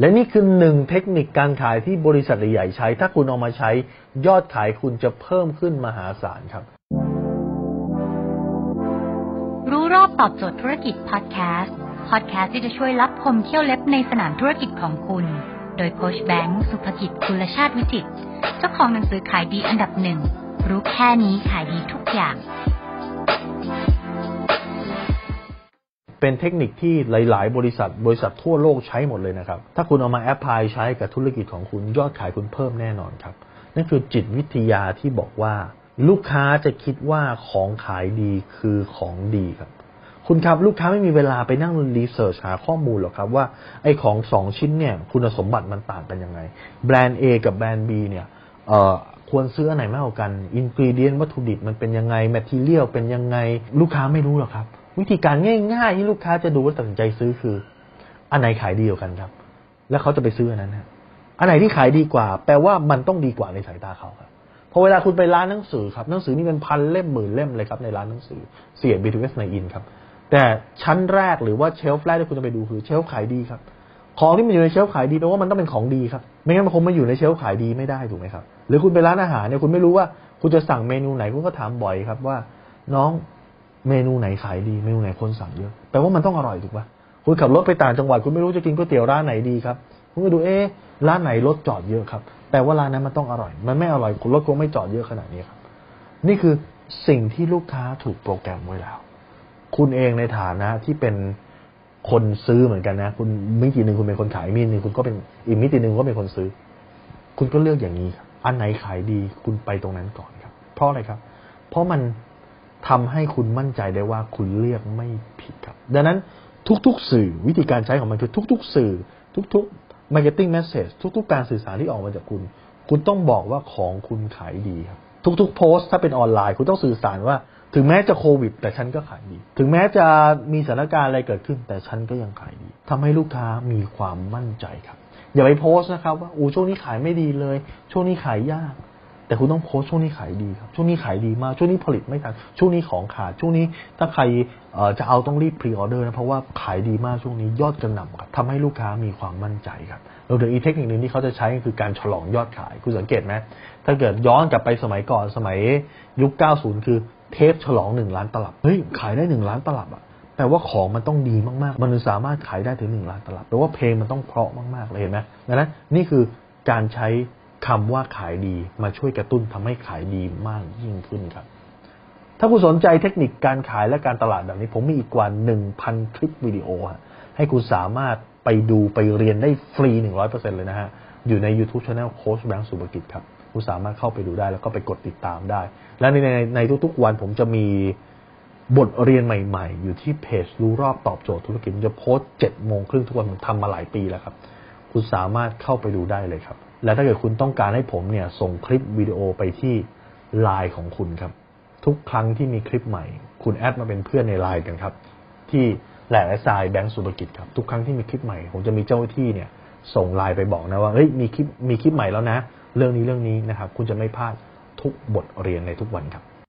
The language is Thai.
และนี่คือหนึ่งเทคนิคการขายที่บริษัทใหญ่ใช้ ถ้าคุณเอามาใช้ยอดขายคุณจะเพิ่มขึ้นมหาศาลครับ รู้รอบตอบโจทย์ธุรกิจพอดแคสต์พอดแคสต์ที่จะช่วยรับพมเที่ยวเล็บในสนามธุรกิจของคุณ โดยโคชแบงค์สุภกิจคุลชาติวิจิตเจ้าของหนังสือขายดีอันดับหนึ่งรู้แค่นี้ขายดีทุกอย่าง เป็นเทคนิคที่หลาย ๆ บริษัท บริษัททั่วโลกใช้หมดเลยนะครับ ถ้าคุณเอามา apply ใช้กับธุรกิจของคุณยอดขายคุณเพิ่มแน่นอนครับ นั่นคือจิตวิทยาที่บอกว่า ลูกค้าจะคิดว่าของขายดีคือของดีครับ คุณครับลูกค้าไม่มีเวลาไปนั่ง research หาข้อมูลหรอกครับว่าไอ้ของสองชิ้นเนี่ยคุณสมบัติมันต่างกันยังไง แบรนด์ A กับแบรนด์ B เนี่ยเออควรซื้ออันไหนมากกว่ากัน ingredient วัตถุดิบมันเป็นยังไง material เป็นยังไง ลูกค้าไม่รู้หรอกครับ วิธีการง่ายๆที่ลูกค้าจะดูว่าตัดสินใจซื้อคือ อันไหนขายดีกว่ากันครับ แล้วเขาจะไปซื้ออันนั้นนะอันไหนที่ขายดีกว่า แปลว่ามันต้องดีกว่าในสายตาเขาครับพอเวลาคุณไปร้านหนังสือครับหนังสือนี่เป็นพันเล่มหมื่นเล่มเลยครับในร้านหนังสือเสียบ B2S ในอินครับ แต่ชั้นแรกหรือว่าเชลฟ์แรกที่คุณจะไปดูคือเชลฟ์ขายดีครับ ของที่มันอยู่ในเชลฟ์ขายดีแปลว่ามันต้องเป็นของดีครับ ไม่งั้นมันคงมาอยู่ในเชลฟ์ขายดีไม่ได้ถูกไหมครับ หรือคุณไปร้านอาหารเนี่ยคุณไม่รู้ว่าคุณจะสั่งเมนูไหนคุณก็ถามบ่อยครับว่า น้อง เมนูไหนขายดีเมนูไหนคนสั่งเยอะแปลว่ามันต้องอร่อยถูกปะคุณขับรถไปต่างจังหวัดคุณไม่รู้จะกินก๋วยเตี๋ยวร้านไหนดีครับคุณก็ดูเอ๊ะร้านไหนรถจอดเยอะครับแปลว่าร้านนั้นมันต้องอร่อย มันไม่อร่อยคุณรถคงไม่จอดเยอะขนาดนี้ครับ นี่คือสิ่งที่ลูกค้าถูกโปรแกรมไว้แล้ว คุณเองในฐานะที่เป็นคนซื้อเหมือนกันนะ คุณมิติหนึ่งคุณเป็นคนขายมิติหนึ่งคุณก็เป็นอีกมิติหนึ่งก็เป็นคนซื้อ คุณก็เลือกอย่างนี้ครับอันไหนขายดีคุณไปตรงนั้นก่อนครับ เพราะอะไรครับ เพราะมัน ทำให้คุณมั่นใจได้ว่าคุณเลือกไม่ผิดครับ ดังนั้นทุกๆ สื่อวิธีการใช้ของมันคือทุก ๆ สื่อ ทุกๆ marketing message ทุก ๆ การสื่อสารที่ออกมาจากคุณ คุณต้องบอกว่าของคุณขายดีครับ ทุกๆ โพสต์ถ้าเป็นออนไลน์คุณต้องสื่อสารว่า ถึงแม้จะโควิด แต่ฉันก็ขายดี ถึงแม้จะมีสถานการณ์อะไรเกิดขึ้น แต่ฉันก็ยังขายดีทำให้ลูกค้ามีความมั่นใจครับ อย่าไปโพสต์นะครับว่าอู้ช่วงนี้ขายไม่ดีเลย ช่วงนี้ขายยาก แต่คุณต้องโพสช่วงนี้ขายดีครับช่วงนี้ขายดีมากช่วงนี้ผลิตไม่ทันช่วงนี้ของขาดช่วงนี้ถ้าใครจะเอาต้องรีบ pre-order นะเพราะว่าขายดีมากช่วงนี้ยอดกระหน่ำครับทำให้ลูกค้ามีความมั่นใจครับเราเดี๋ยวอีกเทคนิคหนึ่งที่เขาจะใช้ก็คือการฉลองยอดขายคุณสังเกตไหมถ้าเกิดย้อนกลับไปสมัยก่อนสมัยยุค 90 คือเทปฉลองหนึ่งล้านตลับเฮ้ยขายได้หนึ่งล้านตลับอะแปลว่าของมันต้องดีมากๆ มันสามารถขายได้ถึงหนึ่งล้านตลับแปลว่าเพลงมันต้องเพราะมากๆเลยเห็นไหมดังนั้นนี่คือการใช้ คำว่าขายดีมาช่วยกระตุ้นทำให้ขายดีมากยิ่งขึ้นครับ ถ้าคุณสนใจเทคนิคการขายและการตลาดแบบนี้ ผมมีอีกกว่า 1,000 คลิปวิดีโอ ให้คุณสามารถไปดูไปเรียนได้ฟรี 100%เลยนะฮะ อยู่ใน YouTube Channel โค้ชแบงค์สุภกิจครับ คุณสามารถเข้าไปดูได้แล้วก็ไปกดติดตามได้ และในในในทุกๆวันผมจะมีบทเรียนใหม่ ๆ อยู่ที่เพจรู้รอบตอบโจทย์ธุรกิจจะโพสต์เจ็ดโมงครึ่งทุกวันผมทำมาหลายปีแล้วครับ คุณสามารถเข้าไปดูได้เลยครับ และถ้าเกิดคุณต้องการให้ผมเนี่ยส่งคลิปวิดีโอไปที่ไลน์ของคุณครับ ทุกครั้งที่มีคลิปใหม่ คุณแอดมาเป็นเพื่อนในไลน์กันครับ ที่แหล่และทรายแบงก์สุภกิจครับทุกครั้งที่มีคลิปใหม่ผมจะมีเจ้าหน้าที่เนี่ย ส่งไลน์ไปบอกนะว่าเฮ้ยมีคลิปมีคลิปใหม่แล้วนะ เรื่องนี้เรื่องนี้นะครับ คุณจะไม่พลาดทุกบทเรียนในทุกวันครับ